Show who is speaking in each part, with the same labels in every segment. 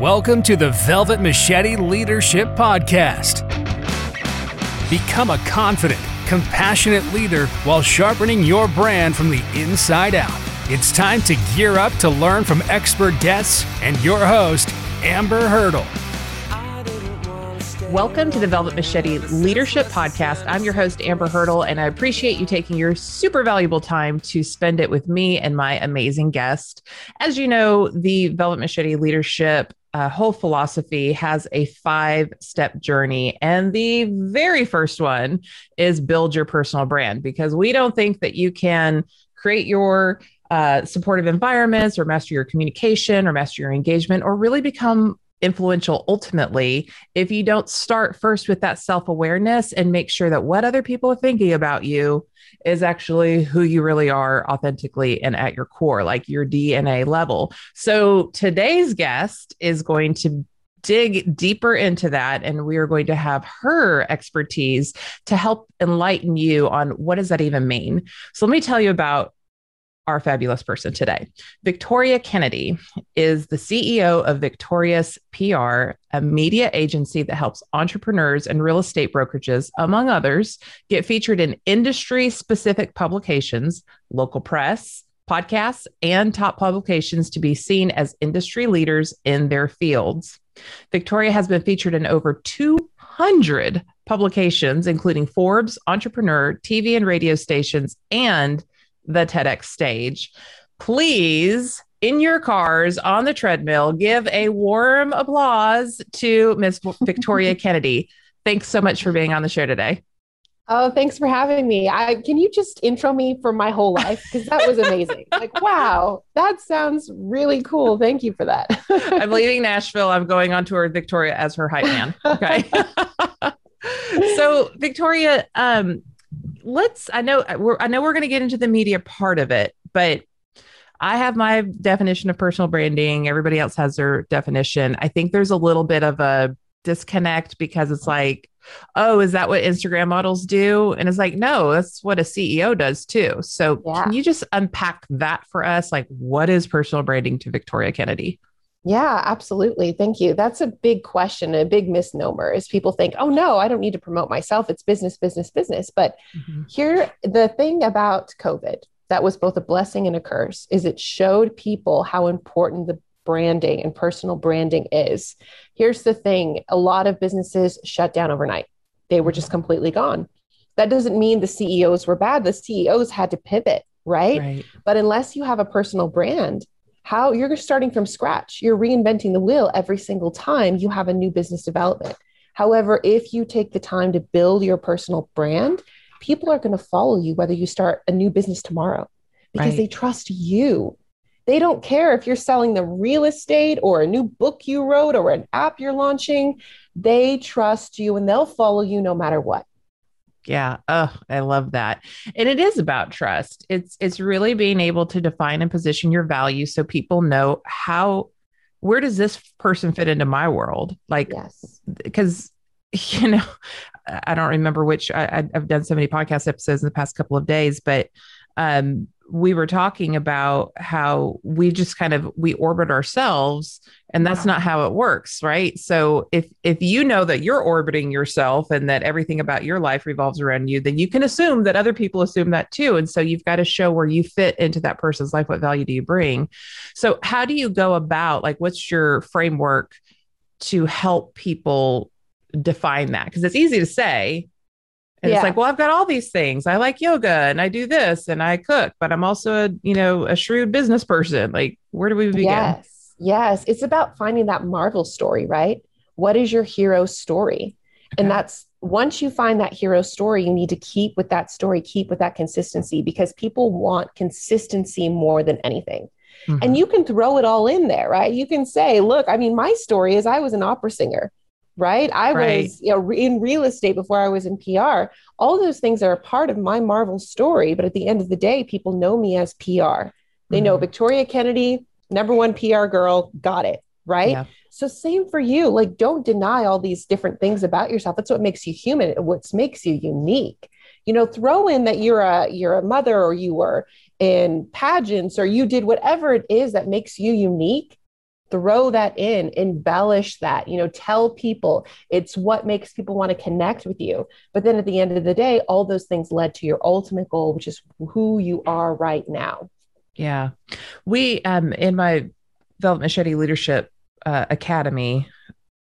Speaker 1: Welcome to the Velvet Machete Leadership Podcast. Become a confident, compassionate leader while sharpening your brand from the inside out. It's time to gear up to learn from expert guests and your host, Amber Hurdle.
Speaker 2: Welcome to the Velvet Machete Leadership Podcast. I'm your host, Amber Hurdle, and I appreciate you taking your super valuable time to spend it with me and my amazing guest. As you know, the Velvet Machete Leadership uh, whole philosophy has a five step journey. And the very first one is build your personal brand because we don't think that you can create your uh, supportive environments or master your communication or master your engagement or really become influential ultimately if you don't start first with that self awareness and make sure that what other people are thinking about you is actually who you really are authentically and at your core, like your DNA level. So today's guest is going to dig deeper into that and we are going to have her expertise to help enlighten you on what does that even mean so let me tell you about our fabulous person today. Victoria Kennedy is the CEO of Victorious PR, a media agency that helps entrepreneurs and real estate brokerages, among others, get featured in industry specific publications, local press, podcasts, and top publications to be seen as industry leaders in their fields. Victoria has been featured in over 200 publications, including Forbes, Entrepreneur, TV and radio stations, and the TEDx stage. Please, in your cars on the treadmill, give a warm applause to Miss Victoria Kennedy. Thanks so much for being on the show today.
Speaker 3: Oh, thanks for having me. I can you just intro me for my whole life because that was amazing. like, wow, that sounds really cool. Thank you for that.
Speaker 2: I'm leaving Nashville. I'm going on tour with Victoria as her hype man. Okay. so, Victoria, um, let's i know we're i know we're going to get into the media part of it but i have my definition of personal branding. Everybody else has their definition. I think there's a little bit of a disconnect because it's like oh is that what instagram models do? And it's like no that's what a ceo does too. So yeah. can you just unpack that for us? Like what is personal branding to victoria kennedy
Speaker 3: yeah, absolutely. Thank you. That's a big question, a big misnomer is people think, oh no, I don't need to promote myself. It's business, business, business. But mm-hmm. here, the thing about COVID that was both a blessing and a curse is it showed people how important the branding and personal branding is. Here's the thing a lot of businesses shut down overnight, they were just completely gone. That doesn't mean the CEOs were bad. The CEOs had to pivot, right? right. But unless you have a personal brand, how you're starting from scratch. You're reinventing the wheel every single time you have a new business development. However, if you take the time to build your personal brand, people are going to follow you whether you start a new business tomorrow because right. they trust you. They don't care if you're selling the real estate or a new book you wrote or an app you're launching. They trust you and they'll follow you no matter what.
Speaker 2: Yeah. Oh, I love that. And it is about trust. It's it's really being able to define and position your value so people know how where does this person fit into my world? Like yes. because you know, I don't remember which I, I've done so many podcast episodes in the past couple of days, but um we were talking about how we just kind of we orbit ourselves and that's not how it works right? So if if you know that you're orbiting yourself and that everything about your life revolves around you then you can assume that other people assume that too. And so you've got to show where you fit into that person's life what value do you bring. So how do you go about like what's your framework to help people define that? Because it's easy to say and yeah. it's like, well, I've got all these things. I like yoga and I do this and I cook, but I'm also a, you know, a shrewd business person. Like, where do we begin?
Speaker 3: Yes. Yes. It's about finding that Marvel story, right? What is your hero story? Okay. And that's once you find that hero story, you need to keep with that story, keep with that consistency because people want consistency more than anything. Mm-hmm. And you can throw it all in there, right? You can say, look, I mean, my story is I was an opera singer, right? I right. was you know, in real estate before I was in PR. All those things are a part of my Marvel story. But at the end of the day, people know me as PR. They mm-hmm. know Victoria Kennedy, number one PR girl, got it, right? Yeah. So same for you. Like, don't deny all these different things about yourself. That's what makes you human. What makes you unique. You know, throw in that you're a you're a mother or you were in pageants or you did whatever it is that makes you unique. Throw that in, embellish that, you know, tell people it's what makes people want to connect with you. But then at the end of the day, all those things led to your ultimate goal, which is who you are right now.
Speaker 2: Yeah. We, um, in my Velvet Machete leadership uh, academy,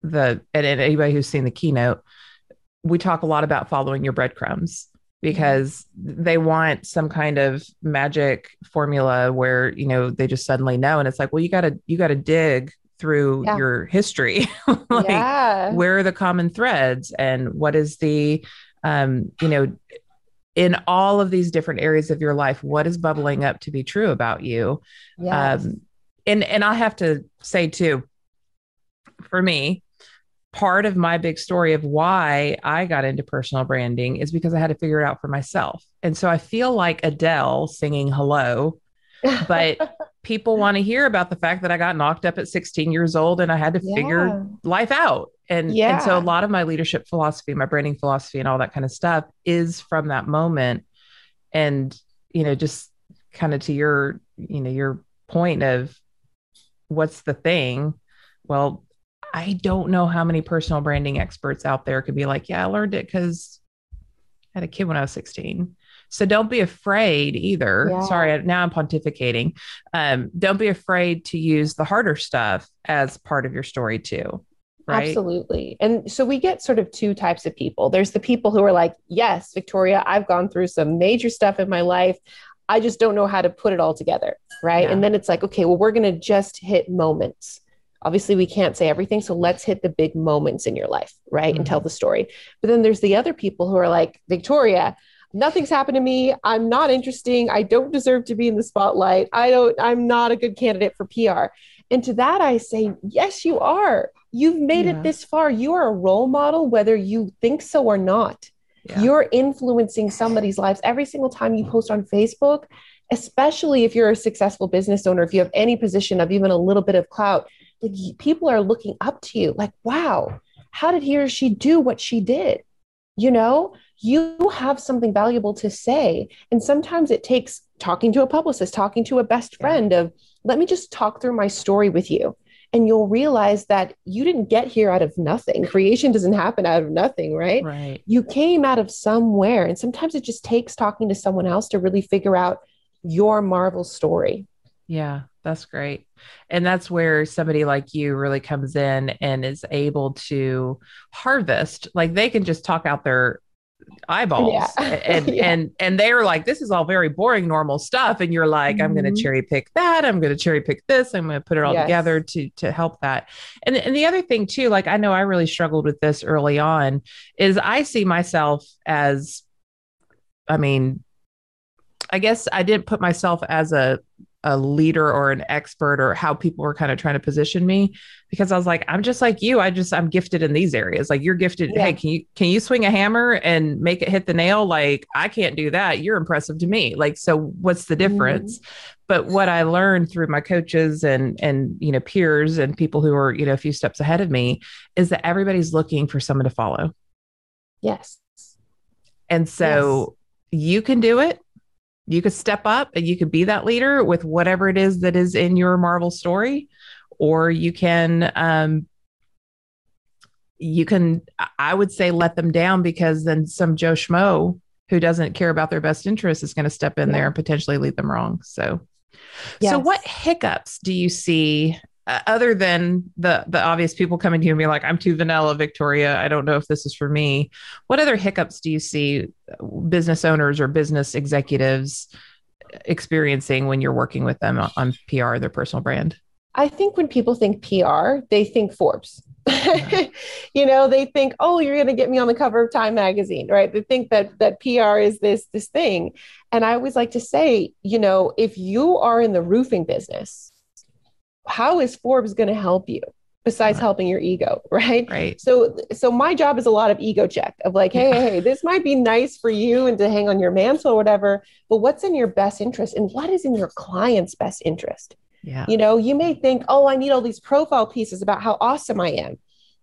Speaker 2: the and, and anybody who's seen the keynote, we talk a lot about following your breadcrumbs because they want some kind of magic formula where you know they just suddenly know and it's like well you got to you got to dig through yeah. your history like yeah. where are the common threads and what is the um you know in all of these different areas of your life what is bubbling up to be true about you yes. um and and i have to say too for me, part of my big story of why I got into personal branding is because I had to figure it out for myself. And so I feel like Adele singing hello, but people want to hear about the fact that I got knocked up at 16 years old and I had to yeah. figure life out. And, yeah. and so a lot of my leadership philosophy, my branding philosophy, and all that kind of stuff is from that moment. And, you know, just kind of to your, you know, your point of what's the thing? Well, I don't know how many personal branding experts out there could be like, yeah, I learned it because I had a kid when I was 16. So don't be afraid either. Yeah. Sorry, now I'm pontificating. Um, don't be afraid to use the harder stuff as part of your story too. Right?
Speaker 3: Absolutely. And so we get sort of two types of people. There's the people who are like, yes, Victoria, I've gone through some major stuff in my life. I just don't know how to put it all together. Right. Yeah. And then it's like, okay, well, we're going to just hit moments obviously we can't say everything so let's hit the big moments in your life right mm-hmm. and tell mm-hmm. the story but then there's the other people who are like victoria nothing's happened to me i'm not interesting i don't deserve to be in the spotlight i don't i'm not a good candidate for pr and to that i say yes you are you've made yeah. it this far you are a role model whether you think so or not yeah. you're influencing somebody's lives every single time you post on facebook especially if you're a successful business owner if you have any position of even a little bit of clout like people are looking up to you like wow how did he or she do what she did? You know you have something valuable to say and sometimes it takes talking to a publicist talking to a best friend of let me just talk through my story with you and you'll realize that you didn't get here out of nothing. Creation doesn't happen out of nothing right?
Speaker 2: Right.
Speaker 3: You came out of somewhere and sometimes it just takes talking to someone else to really figure out your marvel story.
Speaker 2: Yeah that's great. And that's where somebody like you really comes in and is able to harvest. Like they can just talk out their eyeballs yeah. and yeah. and and they're like this is all very boring normal stuff and you're like mm-hmm. i'm going to cherry pick that i'm going to cherry pick this i'm going to put it all yes. together to to help that and and the other thing too like i know i really struggled with this early on is i see myself as i mean i guess i didn't put myself as a a leader or an expert or how people were kind of trying to position me because I was like, I'm just like you. I just I'm gifted in these areas. Like you're gifted. Yeah. Hey, can you can you swing a hammer and make it hit the nail? Like I can't do that. You're impressive to me. Like so, what's the difference? Mm-hmm. But what I learned through my coaches and and you know peers and people who are you know a few steps ahead of me is that everybody's looking for someone to follow.
Speaker 3: Yes.
Speaker 2: And so yes. you can do it you could step up and you could be that leader with whatever it is that is in your Marvel story, or you can, um, you can, I would say, let them down because then some Joe Schmo who doesn't care about their best interest is going to step in yeah. there and potentially lead them wrong. So, yes. so what hiccups do you see other than the the obvious people coming to you and being like, "I'm too vanilla, Victoria. I don't know if this is for me." What other hiccups do you see uh, business owners or business executives experiencing when you're working with them on PR, their personal brand?
Speaker 3: I think when people think PR, they think Forbes. you know, they think, "Oh, you're going to get me on the cover of Time magazine," right? They think that that PR is this this thing. And I always like to say, you know, if you are in the roofing business, how is Forbes going to help you? besides helping your ego right
Speaker 2: right
Speaker 3: so so my job is a lot of ego check of like hey yeah. hey this might be nice for you and to hang on your mantle or whatever but what's in your best interest and what is in your client's best interest
Speaker 2: yeah
Speaker 3: you know you may think oh i need all these profile pieces about how awesome i am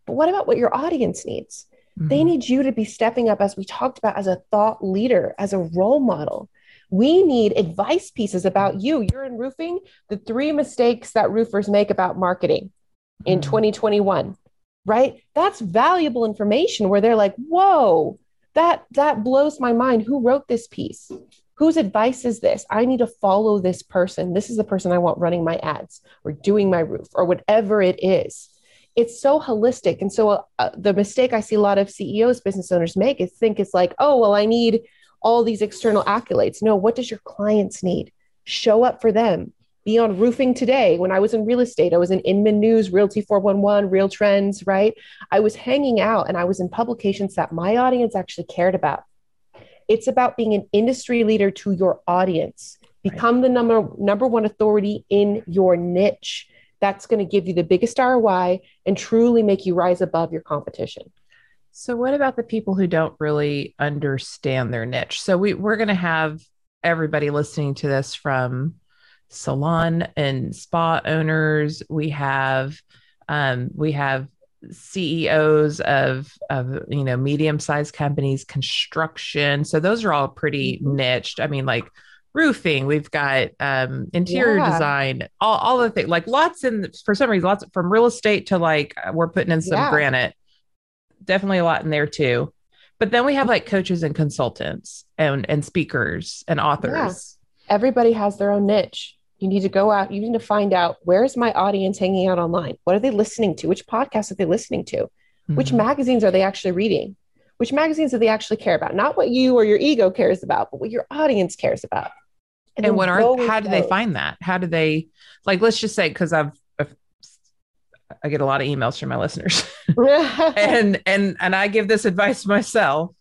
Speaker 3: but what about what your audience needs mm-hmm. they need you to be stepping up as we talked about as a thought leader as a role model we need advice pieces about you. You're in roofing, the three mistakes that roofers make about marketing in mm-hmm. 2021 right? That's valuable information where they're like whoa that that blows my mind. Who wrote this piece? Whose advice is this? I need to follow this person. This is the person i want running my ads or doing my roof or whatever it is. It's so holistic. And so uh the mistake i see a lot of ceos business owners make is think it's like oh well i need all these external accolades no what does your clients need show up for them be on roofing today. When I was in real estate, I was in Inman News, Realty 411, Real Trends, right? I was hanging out and I was in publications that my audience actually cared about. It's about being an industry leader to your audience. Become right. the number number one authority in your niche. That's going to give you the biggest ROI and truly make you rise above your competition.
Speaker 2: So, what about the people who don't really understand their niche? So, we, we're going to have everybody listening to this from salon and spa owners. We have um, we have CEOs of of you know medium sized companies, construction. So those are all pretty mm-hmm. niched. I mean, like roofing. We've got um, interior yeah. design, all all the things. Like lots in for some reason, lots from real estate to like we're putting in some yeah. granite. Definitely a lot in there too. But then we have like coaches and consultants and and speakers and authors.
Speaker 3: Yeah. Everybody has their own niche. You need to go out, you need to find out where is my audience hanging out online? What are they listening to? Which podcasts are they listening to? Mm-hmm. Which magazines are they actually reading? Which magazines do they actually care about? Not what you or your ego cares about, but what your audience cares about.
Speaker 2: And, and what are how do they find that? How do they like let's just say because I've I get a lot of emails from my listeners. and and and I give this advice myself.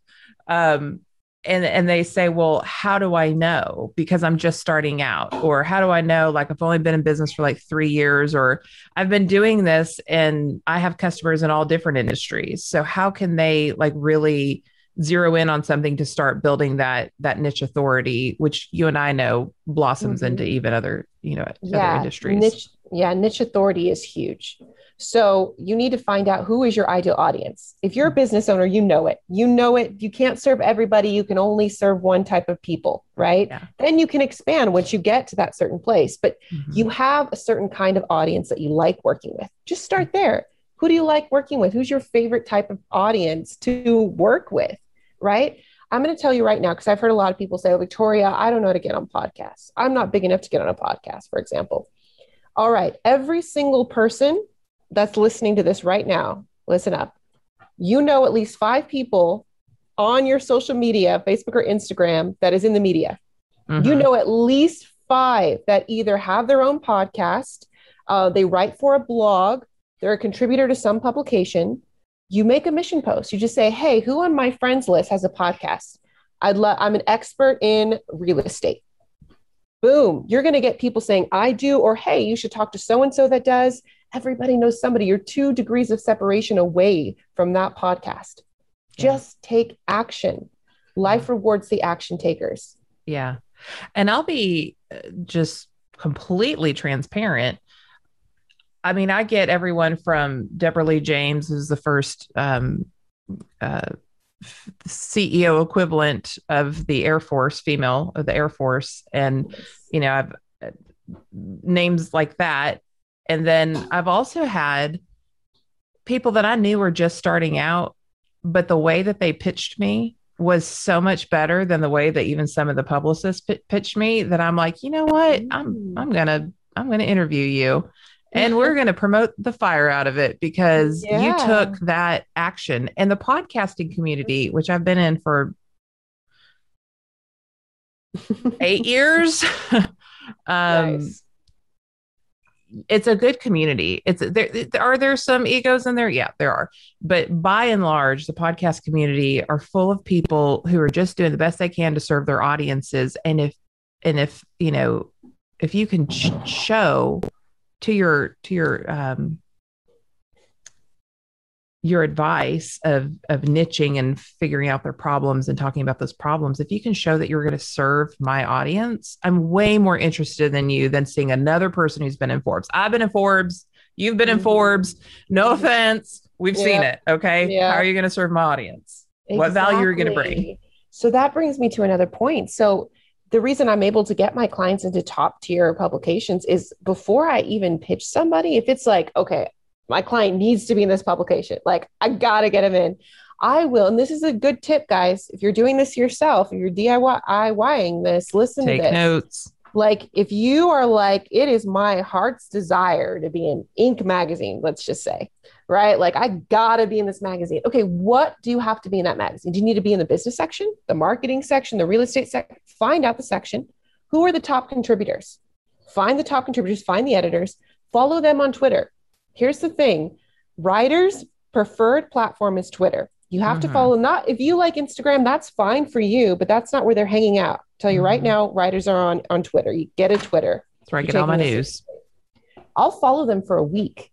Speaker 2: Um, and and they say well how do i know because i'm just starting out or how do i know like i've only been in business for like 3 years or i've been doing this and i have customers in all different industries so how can they like really zero in on something to start building that that niche authority which you and i know blossoms mm-hmm. into even other you know yeah, other industries
Speaker 3: niche, yeah niche authority is huge so you need to find out who is your ideal audience. If you're a mm. business owner, you know it. You know it. You can't serve everybody. You can only serve one type of people, right? Yeah. Then you can expand once you get to that certain place. But mm-hmm. you have a certain kind of audience that you like working with. Just start there. Who do you like working with? Who's your favorite type of audience to work with, right? I'm going to tell you right now because I've heard a lot of people say, oh, Victoria, I don't know how to get on podcasts. I'm not big enough to get on a podcast, for example. All right, every single person that's listening to this right now, listen up. You know at least five people on your social media, Facebook or Instagram, that is in the media. Mm-hmm. You know at least five that either have their own podcast, uh, they write for a blog, they're a contributor to some publication. You make a mission post. You just say, "Hey, who on my friends list has a podcast? I'd love. I'm an expert in real estate." Boom! You're going to get people saying, "I do," or "Hey, you should talk to so and so that does." Everybody knows somebody. You're two degrees of separation away from that podcast. Yeah. Just take action. Life rewards the action takers.
Speaker 2: Yeah. And I'll be uh, just completely transparent. I mean, I get everyone from Deborah Lee James, who's the first um, uh, CEO equivalent of the Air Force, female of the Air Force, and you know, I've uh, names like that and then I've also had people that I knew were just starting out, but the way that they pitched me was so much better than the way that even some of the publicists p- pitched me that I'm like, you know what? I'm I'm going to I'm going to interview you and we're going to promote the fire out of it because yeah. you took that action and the podcasting community which I've been in for 8 years um nice it's a good community. It's there. Are there some egos in there? Yeah, there are. But by and large, the podcast community are full of people who are just doing the best they can to serve their audiences. And if, and if, you know, if you can show to your to your um your advice of of niching and figuring out their problems and talking about those problems if you can show that you're going to serve my audience i'm way more interested than you than seeing another person who's been in forbes. I've been in forbes. You've been in mm-hmm. forbes. No offense. We've seen it okay? How are you going to serve my audience? Exactly. what value are you going to bring
Speaker 3: so that brings me to another point. So the reason I'm able to get my clients into top tier publications is before I even pitch somebody, if it's like, okay, my client needs to be in this publication. Like, I got to get him in. I will. And this is a good tip, guys. If you're doing this yourself, if you're DIYing this, listen
Speaker 2: Take
Speaker 3: to this.
Speaker 2: notes.
Speaker 3: Like, if you are like, it is my heart's desire to be in Inc. magazine, let's just say, right? Like, I got to be in this magazine. Okay, what do you have to be in that magazine? Do you need to be in the business section, the marketing section, the real estate section? Find out the section. Who are the top contributors? Find the top contributors, find the editors, follow them on Twitter here's the thing. Writers preferred platform is twitter. You have mm-hmm. to follow not if you like instagram that's fine for you but that's not where they're hanging out. Tell you mm-hmm. right now writers are on on twitter. You get a twitter.
Speaker 2: That's where i get all my news.
Speaker 3: I'll follow them for a week.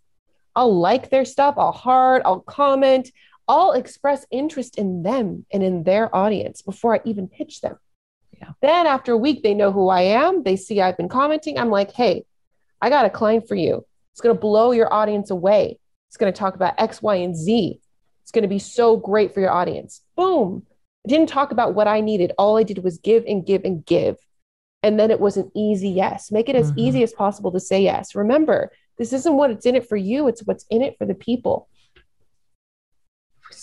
Speaker 3: I'll like their stuff. I'll heart. I'll comment. I'll express interest in them and in their audience before i even pitch them. Yeah. then after a week they know who i am. They see i've been commenting. I'm like hey i got a client for you it's going to blow your audience away. It's going to talk about X, Y, and Z. It's going to be so great for your audience. Boom. I didn't talk about what I needed. All I did was give and give and give. And then it was an easy yes. Make it as mm-hmm. easy as possible to say yes. Remember, this isn't what it's in it for you, it's what's in it for the people.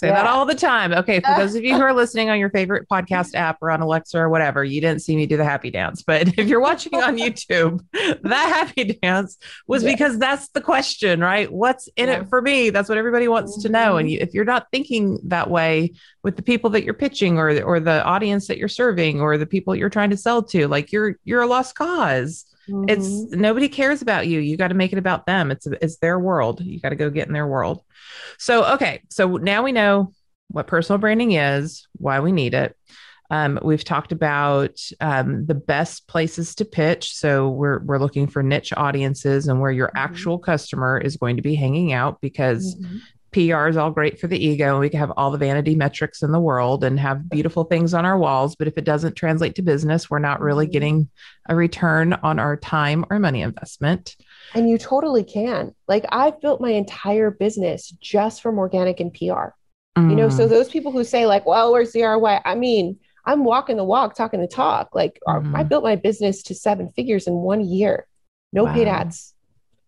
Speaker 2: Say yeah. that all the time. Okay, for those of you who are listening on your favorite podcast app or on Alexa or whatever, you didn't see me do the happy dance. But if you're watching on YouTube, that happy dance was yeah. because that's the question, right? What's in yeah. it for me? That's what everybody wants mm-hmm. to know. And mm-hmm. you, if you're not thinking that way with the people that you're pitching or or the audience that you're serving or the people you're trying to sell to, like you're you're a lost because mm-hmm. It's nobody cares about you. You got to make it about them. It's it's their world. You got to go get in their world. So, okay. So now we know what personal branding is, why we need it. Um, we've talked about um, the best places to pitch. So we're we're looking for niche audiences and where your mm-hmm. actual customer is going to be hanging out because mm-hmm. PR is all great for the ego. And we can have all the vanity metrics in the world and have beautiful things on our walls. But if it doesn't translate to business, we're not really mm-hmm. getting a return on our time or money investment.
Speaker 3: And you totally can. Like I've built my entire business just from organic and PR. Mm. You know, so mm. those people who say like, "Well, where's the ROI?" I mean, I'm walking the walk, talking the talk. Like mm. I built my business to seven figures in one year. No wow. paid ads.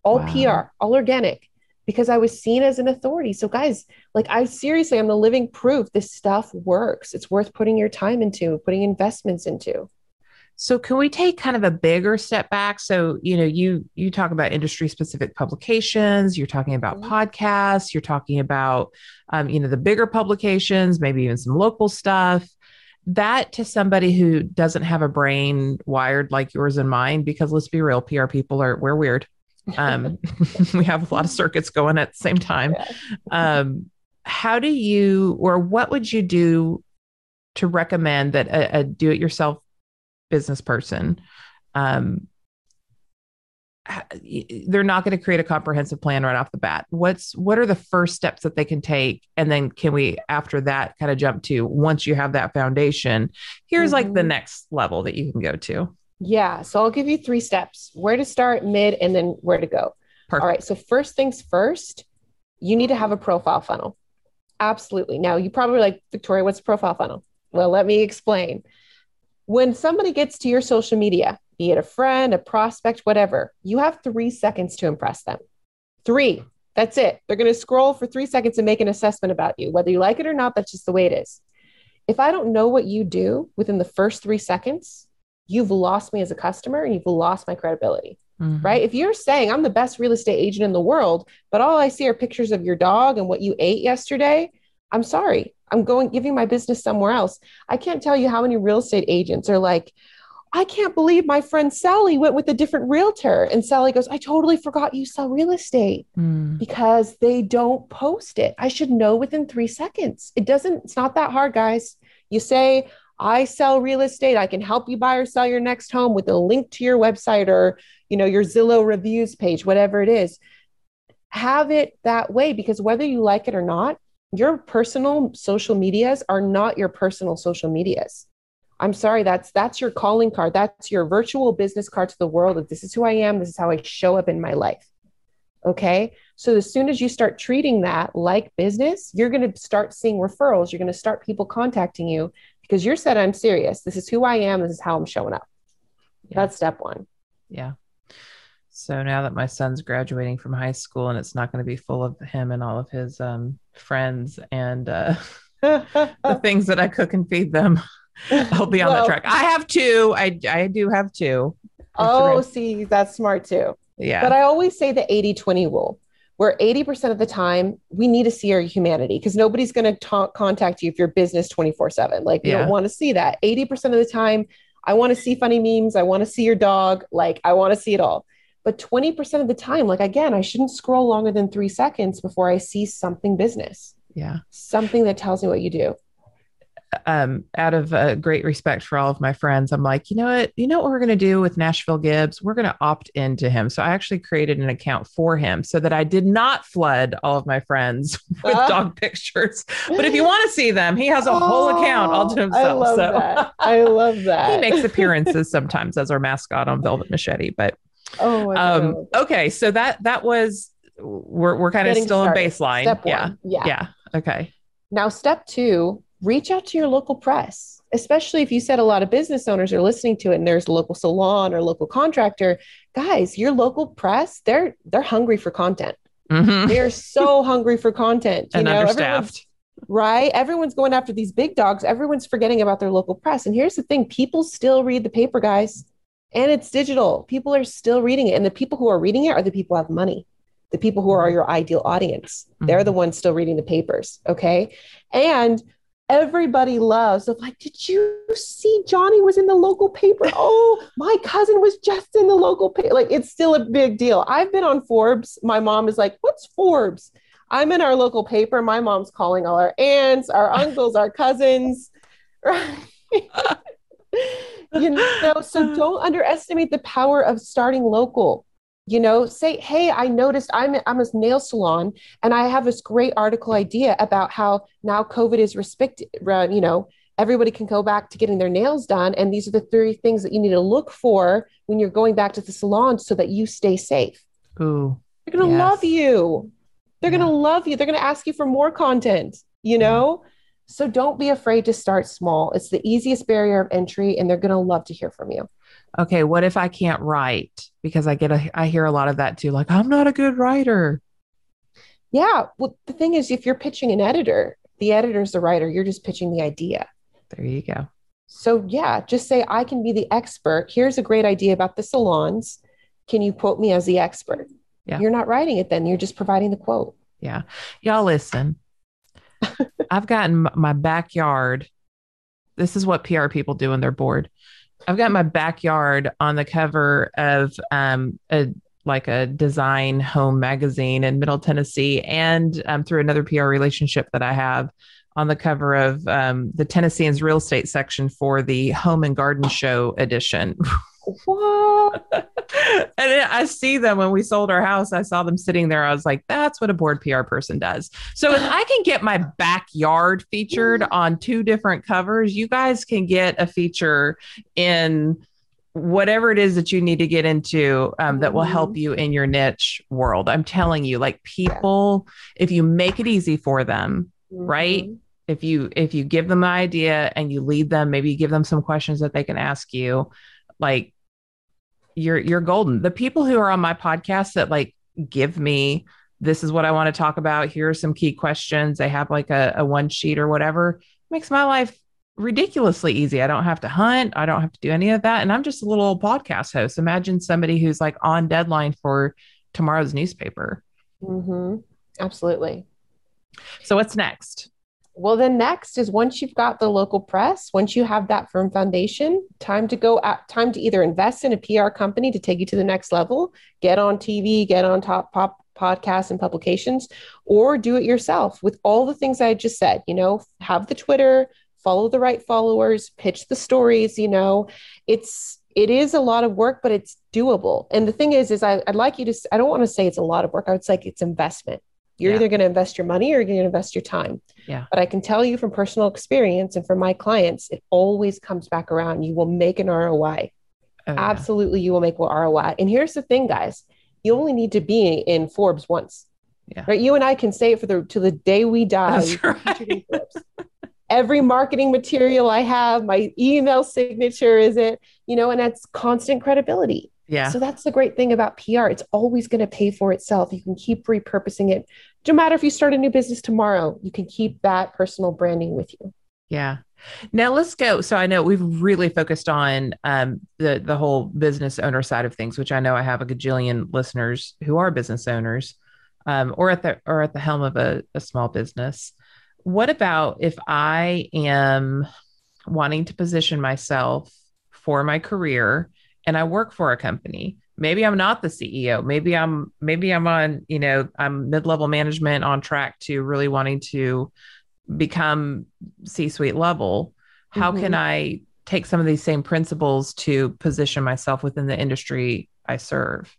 Speaker 3: All wow. PR, all organic because I was seen as an authority. So guys, like I seriously I'm the living proof this stuff works. It's worth putting your time into, putting investments into.
Speaker 2: So can we take kind of a bigger step back? So, you know, you you talk about industry specific publications, you're talking about mm-hmm. podcasts, you're talking about um, you know, the bigger publications, maybe even some local stuff. That to somebody who doesn't have a brain wired like yours and mine, because let's be real, PR people are we're weird. Um, we have a lot of circuits going at the same time. Um, how do you or what would you do to recommend that a, a do-it-yourself business person um, they're not going to create a comprehensive plan right off the bat what's what are the first steps that they can take and then can we after that kind of jump to once you have that foundation here's mm-hmm. like the mm-hmm. next level that you can go to
Speaker 3: yeah so i'll give you three steps where to start mid and then where to go Perfect. all right so first things first you need to have a profile funnel absolutely now you probably like victoria what's a profile funnel well let me explain when somebody gets to your social media, be it a friend, a prospect, whatever, you have three seconds to impress them. Three. That's it. They're going to scroll for three seconds and make an assessment about you. Whether you like it or not, that's just the way it is. If I don't know what you do within the first three seconds, you've lost me as a customer and you've lost my credibility. Mm-hmm. Right. If you're saying I'm the best real estate agent in the world, but all I see are pictures of your dog and what you ate yesterday, I'm sorry. I'm going giving my business somewhere else. I can't tell you how many real estate agents are like, I can't believe my friend Sally went with a different realtor. And Sally goes, I totally forgot you sell real estate mm. because they don't post it. I should know within three seconds. It doesn't, it's not that hard, guys. You say, I sell real estate. I can help you buy or sell your next home with a link to your website or, you know, your Zillow reviews page, whatever it is. Have it that way because whether you like it or not, your personal social medias are not your personal social medias. I'm sorry, that's that's your calling card. That's your virtual business card to the world of this is who I am, this is how I show up in my life. Okay? So as soon as you start treating that like business, you're going to start seeing referrals, you're going to start people contacting you because you're said I'm serious. This is who I am, this is how I'm showing up. Yeah. That's step 1.
Speaker 2: Yeah. So now that my son's graduating from high school and it's not going to be full of him and all of his um, friends and uh, the things that I cook and feed them, I'll be on well, that track. I have two. I, I do have two.
Speaker 3: Oh, see, that's smart too.
Speaker 2: Yeah.
Speaker 3: But I always say the 80 20 rule, where 80% of the time we need to see our humanity because nobody's going to contact you if you're business 24 7. Like, you yeah. don't want to see that. 80% of the time, I want to see funny memes. I want to see your dog. Like, I want to see it all. But 20% of the time, like, again, I shouldn't scroll longer than three seconds before I see something business.
Speaker 2: Yeah.
Speaker 3: Something that tells me what you do
Speaker 2: um, out of uh, great respect for all of my friends, I'm like, you know what? You know what we're going to do with Nashville Gibbs? We're going to opt into him. So I actually created an account for him so that I did not flood all of my friends with uh, dog pictures. But if you want to see them, he has a oh, whole account all to himself. I
Speaker 3: love
Speaker 2: so
Speaker 3: that. I love that.
Speaker 2: he makes appearances sometimes as our mascot on Velvet Machete. But
Speaker 3: oh,
Speaker 2: um, okay. So that that was we're we're kind of still started. in baseline. Yeah.
Speaker 3: Yeah.
Speaker 2: Yeah. Okay.
Speaker 3: Now, step two reach out to your local press, especially if you said a lot of business owners are listening to it and there's a local salon or local contractor. Guys, your local press, they're they're hungry for content. Mm-hmm. They're so hungry for content.
Speaker 2: You and know, understaffed.
Speaker 3: Right? Everyone's going after these big dogs. Everyone's forgetting about their local press. And here's the thing people still read the paper, guys, and it's digital. People are still reading it. And the people who are reading it are the people who have money the people who are your ideal audience. Mm-hmm. They're the ones still reading the papers. Okay. And everybody loves of like did you see johnny was in the local paper? Oh my cousin was just in the local paper like it's still a big deal. I've been on forbes. My mom is like what's forbes? I'm in our local paper. My mom's calling all our aunts our uncles our cousins right? You know so don't underestimate the power of starting local you know say hey i noticed i'm i'm a nail salon and i have this great article idea about how now covid is respected uh, you know everybody can go back to getting their nails done and these are the three things that you need to look for when you're going back to the salon so that you stay safe
Speaker 2: ooh
Speaker 3: they're going to yes. love you they're yeah. going to love you they're going to ask you for more content you know yeah. so don't be afraid to start small it's the easiest barrier of entry and they're going to love to hear from you
Speaker 2: okay, what if I can't write? Because I get a, I hear a lot of that too. Like, I'm not a good writer.
Speaker 3: Yeah. Well, the thing is, if you're pitching an editor, the editor's the writer, you're just pitching the idea.
Speaker 2: There you go.
Speaker 3: So, yeah, just say, I can be the expert. Here's a great idea about the salons. Can you quote me as the expert? Yeah. You're not writing it then, you're just providing the quote.
Speaker 2: Yeah. Y'all listen. I've gotten my backyard. This is what PR people do when they're bored. I've got my backyard on the cover of um, a like a design home magazine in Middle Tennessee, and um, through another PR relationship that I have on the cover of um, the Tennessean's real estate section for the Home and Garden Show edition. what? and I see them when we sold our house. I saw them sitting there. I was like, that's what a bored PR person does. So if I can get my backyard featured on two different covers, you guys can get a feature in whatever it is that you need to get into um, that will help mm-hmm. you in your niche world. I'm telling you, like people, if you make it easy for them, mm-hmm. right? If you if you give them an idea and you lead them, maybe you give them some questions that they can ask you, like you're you're golden. The people who are on my podcast that like give me this is what I want to talk about. Here are some key questions. They have like a, a one sheet or whatever. Makes my life ridiculously easy. I don't have to hunt. I don't have to do any of that. And I'm just a little podcast host. Imagine somebody who's like on deadline for tomorrow's newspaper.
Speaker 3: Mm-hmm. Absolutely.
Speaker 2: So what's next?
Speaker 3: Well, then next is once you've got the local press, once you have that firm foundation, time to go at time to either invest in a PR company to take you to the next level, get on TV, get on top pop podcasts and publications, or do it yourself with all the things I just said. You know, have the Twitter, follow the right followers, pitch the stories, you know. It's it is a lot of work, but it's doable. And the thing is, is I, would like you to, I don't want to say it's a lot of work. I would say it's investment. You're yeah. either going to invest your money or you're going to invest your time.
Speaker 2: Yeah.
Speaker 3: But I can tell you from personal experience and from my clients, it always comes back around. You will make an ROI. Oh, Absolutely, yeah. you will make an ROI. And here's the thing, guys you only need to be in Forbes once.
Speaker 2: Yeah.
Speaker 3: Right. You and I can say it for the to the day we die. Right. Every marketing material I have, my email signature is it, you know, and that's constant credibility.
Speaker 2: Yeah.
Speaker 3: So that's the great thing about PR. It's always going to pay for itself. You can keep repurposing it. No matter if you start a new business tomorrow, you can keep that personal branding with you.
Speaker 2: Yeah. Now let's go. So I know we've really focused on um, the the whole business owner side of things, which I know I have a gajillion listeners who are business owners, um, or at the or at the helm of a, a small business. What about if I am wanting to position myself for my career and I work for a company? Maybe I'm not the CEO. Maybe I'm maybe I'm on, you know, I'm mid-level management on track to really wanting to become C-suite level. How mm-hmm. can I take some of these same principles to position myself within the industry I serve?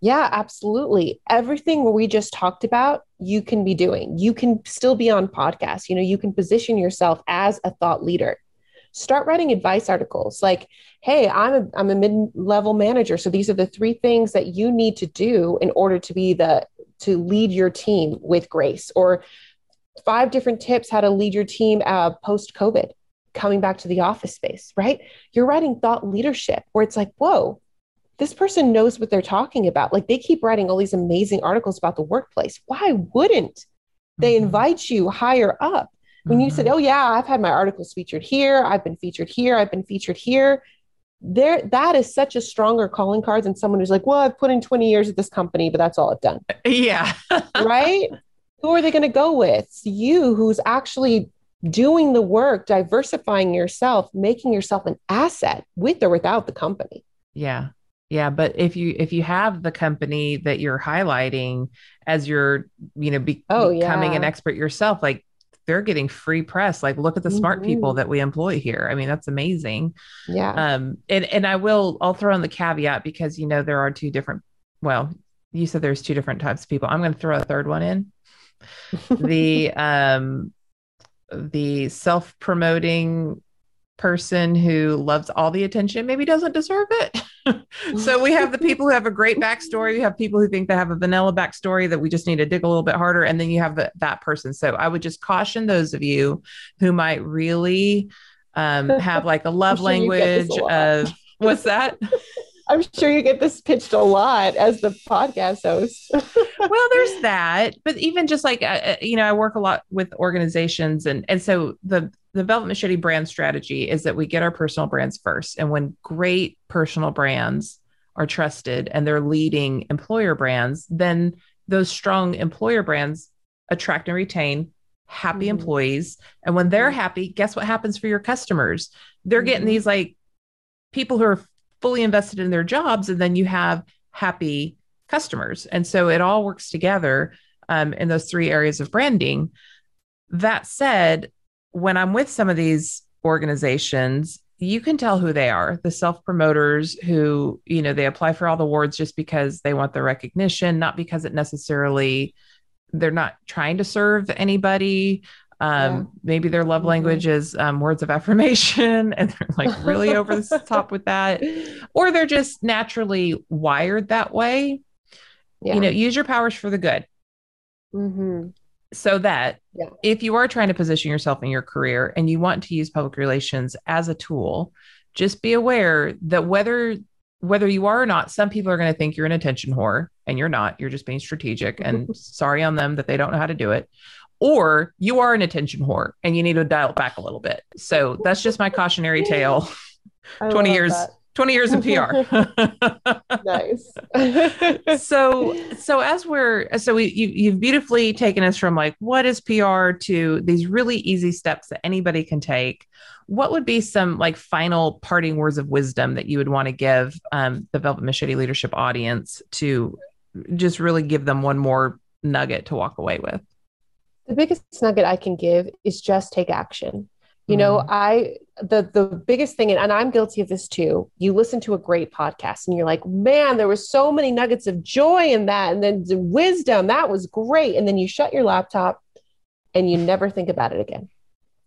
Speaker 3: Yeah, absolutely. Everything we just talked about, you can be doing. You can still be on podcasts. You know, you can position yourself as a thought leader. Start writing advice articles like, hey, I'm a, I'm a mid-level manager. So these are the three things that you need to do in order to be the to lead your team with grace or five different tips how to lead your team uh, post COVID, coming back to the office space, right? You're writing thought leadership where it's like, whoa, this person knows what they're talking about. Like they keep writing all these amazing articles about the workplace. Why wouldn't they mm-hmm. invite you higher up? When you said, mm-hmm. "Oh yeah, I've had my articles featured here. I've been featured here. I've been featured here." There, that is such a stronger calling card than someone who's like, "Well, I've put in 20 years at this company, but that's all I've done."
Speaker 2: Yeah,
Speaker 3: right. Who are they going to go with? It's you, who's actually doing the work, diversifying yourself, making yourself an asset with or without the company.
Speaker 2: Yeah, yeah, but if you if you have the company that you're highlighting as you're, you know, be, oh, becoming yeah. an expert yourself, like they're getting free press. Like look at the smart mm-hmm. people that we employ here. I mean, that's amazing.
Speaker 3: Yeah.
Speaker 2: Um and and I will I'll throw in the caveat because you know there are two different well, you said there's two different types of people. I'm going to throw a third one in. the um the self-promoting person who loves all the attention maybe doesn't deserve it. so we have the people who have a great backstory. You have people who think they have a vanilla backstory that we just need to dig a little bit harder. And then you have the, that person. So I would just caution those of you who might really um, have like a love language of what's that?
Speaker 3: I'm sure you get this pitched a lot as the podcast host.
Speaker 2: well, there's that, but even just like uh, uh, you know, I work a lot with organizations, and and so the the Velvet Machete brand strategy is that we get our personal brands first, and when great personal brands are trusted and they're leading employer brands, then those strong employer brands attract and retain happy mm-hmm. employees, and when they're mm-hmm. happy, guess what happens for your customers? They're mm-hmm. getting these like people who are fully invested in their jobs and then you have happy customers. And so it all works together um, in those three areas of branding. That said when i'm with some of these organizations you can tell who they are. The self promoters who you know they apply for all the awards just because they want the recognition not because it necessarily they're not trying to serve anybody um, yeah. Maybe their love mm-hmm. language is um, words of affirmation and they're like really over the top with that. Or they're just naturally wired that way. Yeah. You know, use your powers for the good.
Speaker 3: Mm-hmm.
Speaker 2: So that yeah. if you are trying to position yourself in your career and you want to use public relations as a tool, just be aware that whether whether you are or not, some people are going to think you're an attention whore and you're not. You're just being strategic and sorry on them that they don't know how to do it or you are an attention whore and you need to dial it back a little bit. So that's just my cautionary tale. 20 years that. 20 years in PR.
Speaker 3: nice.
Speaker 2: so so as we're so we you, you've beautifully taken us from like what is PR to these really easy steps that anybody can take. What would be some like final parting words of wisdom that you would want to give um, the Velvet Machete leadership audience to just really give them one more nugget to walk away with?
Speaker 3: The biggest nugget I can give is just take action. You know, mm. I the the biggest thing, and I'm guilty of this too. You listen to a great podcast and you're like, man, there was so many nuggets of joy in that, and then the wisdom that was great. And then you shut your laptop and you never think about it again.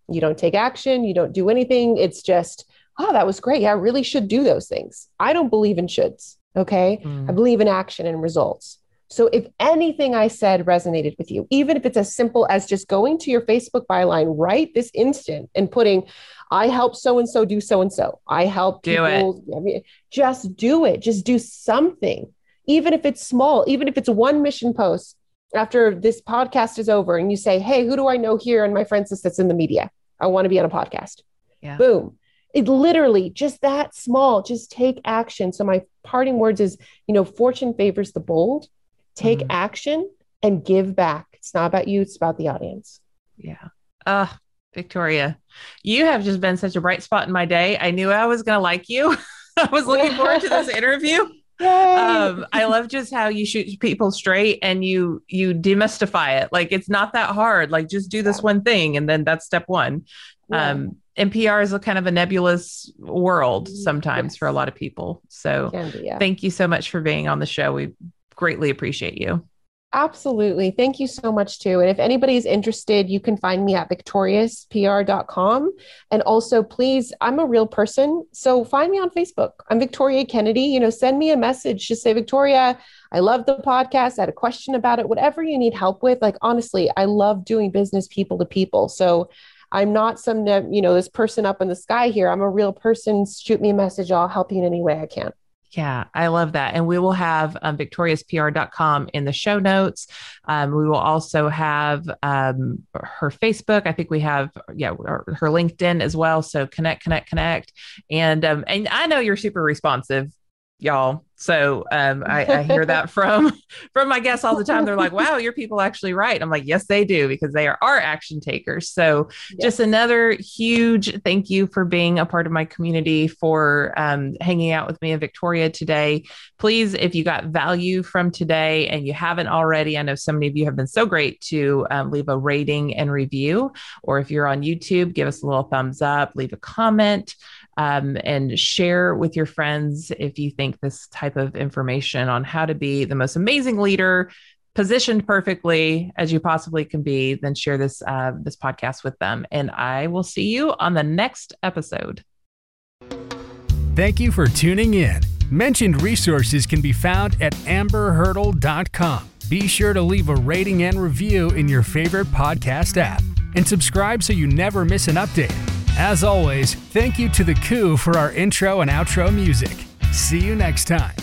Speaker 3: You don't take action, you don't do anything. It's just, oh, that was great. Yeah, I really should do those things. I don't believe in shoulds. Okay. Mm. I believe in action and results. So if anything I said resonated with you, even if it's as simple as just going to your Facebook byline right this instant and putting, I help so and so do so and so. I help
Speaker 2: do people.
Speaker 3: It. I mean, just do it. Just do something, even if it's small, even if it's one mission post after this podcast is over, and you say, "Hey, who do I know here And my friends list that's in the media? I want to be on a podcast." Yeah. Boom. It literally just that small. Just take action. So my parting words is, you know, fortune favors the bold take mm-hmm. action and give back. It's not about you, it's about the audience.
Speaker 2: Yeah. Uh, Victoria, you have just been such a bright spot in my day. I knew I was going to like you. I was looking forward to this interview. Um, I love just how you shoot people straight and you you demystify it. Like it's not that hard. Like just do this one thing, and then that's step one. Yeah. Um, and PR is a kind of a nebulous world sometimes yes. for a lot of people. So be, yeah. thank you so much for being on the show. We greatly appreciate you.
Speaker 3: Absolutely. Thank you so much, too. And if anybody's interested, you can find me at victoriouspr.com. And also, please, I'm a real person. So find me on Facebook. I'm Victoria Kennedy. You know, send me a message. Just say, Victoria, I love the podcast. I had a question about it. Whatever you need help with. Like, honestly, I love doing business people to people. So I'm not some, you know, this person up in the sky here. I'm a real person. Shoot me a message. I'll help you in any way I can.
Speaker 2: Yeah, I love that. And we will have um, victoriouspr.com in the show notes. Um, we will also have um, her Facebook. I think we have, yeah, her, LinkedIn as well. So connect, connect, connect. And, um, and I know you're super responsive y'all. So um, I, I, hear that from from my guests all the time. They're like, "Wow, your people actually write." I'm like, "Yes, they do because they are our action takers." So yes. just another huge thank you for being a part of my community, for um, hanging out with me in Victoria today. Please, if you got value from today and you haven't already, I know so many of you have been so great to um, leave a rating and review, or if you're on YouTube, give us a little thumbs up, leave a comment um, and share with your friends if you think this type of information on how to be the most amazing leader positioned perfectly as you possibly can be then share this uh, this podcast with them. And i will see you on the next episode.
Speaker 1: Thank you for tuning in. Mentioned resources can be found at amberhurdle.com be sure to leave a rating and review in your favorite podcast app. And subscribe so you never miss an update as always, thank you to The Coup for our intro and outro music. See you next time.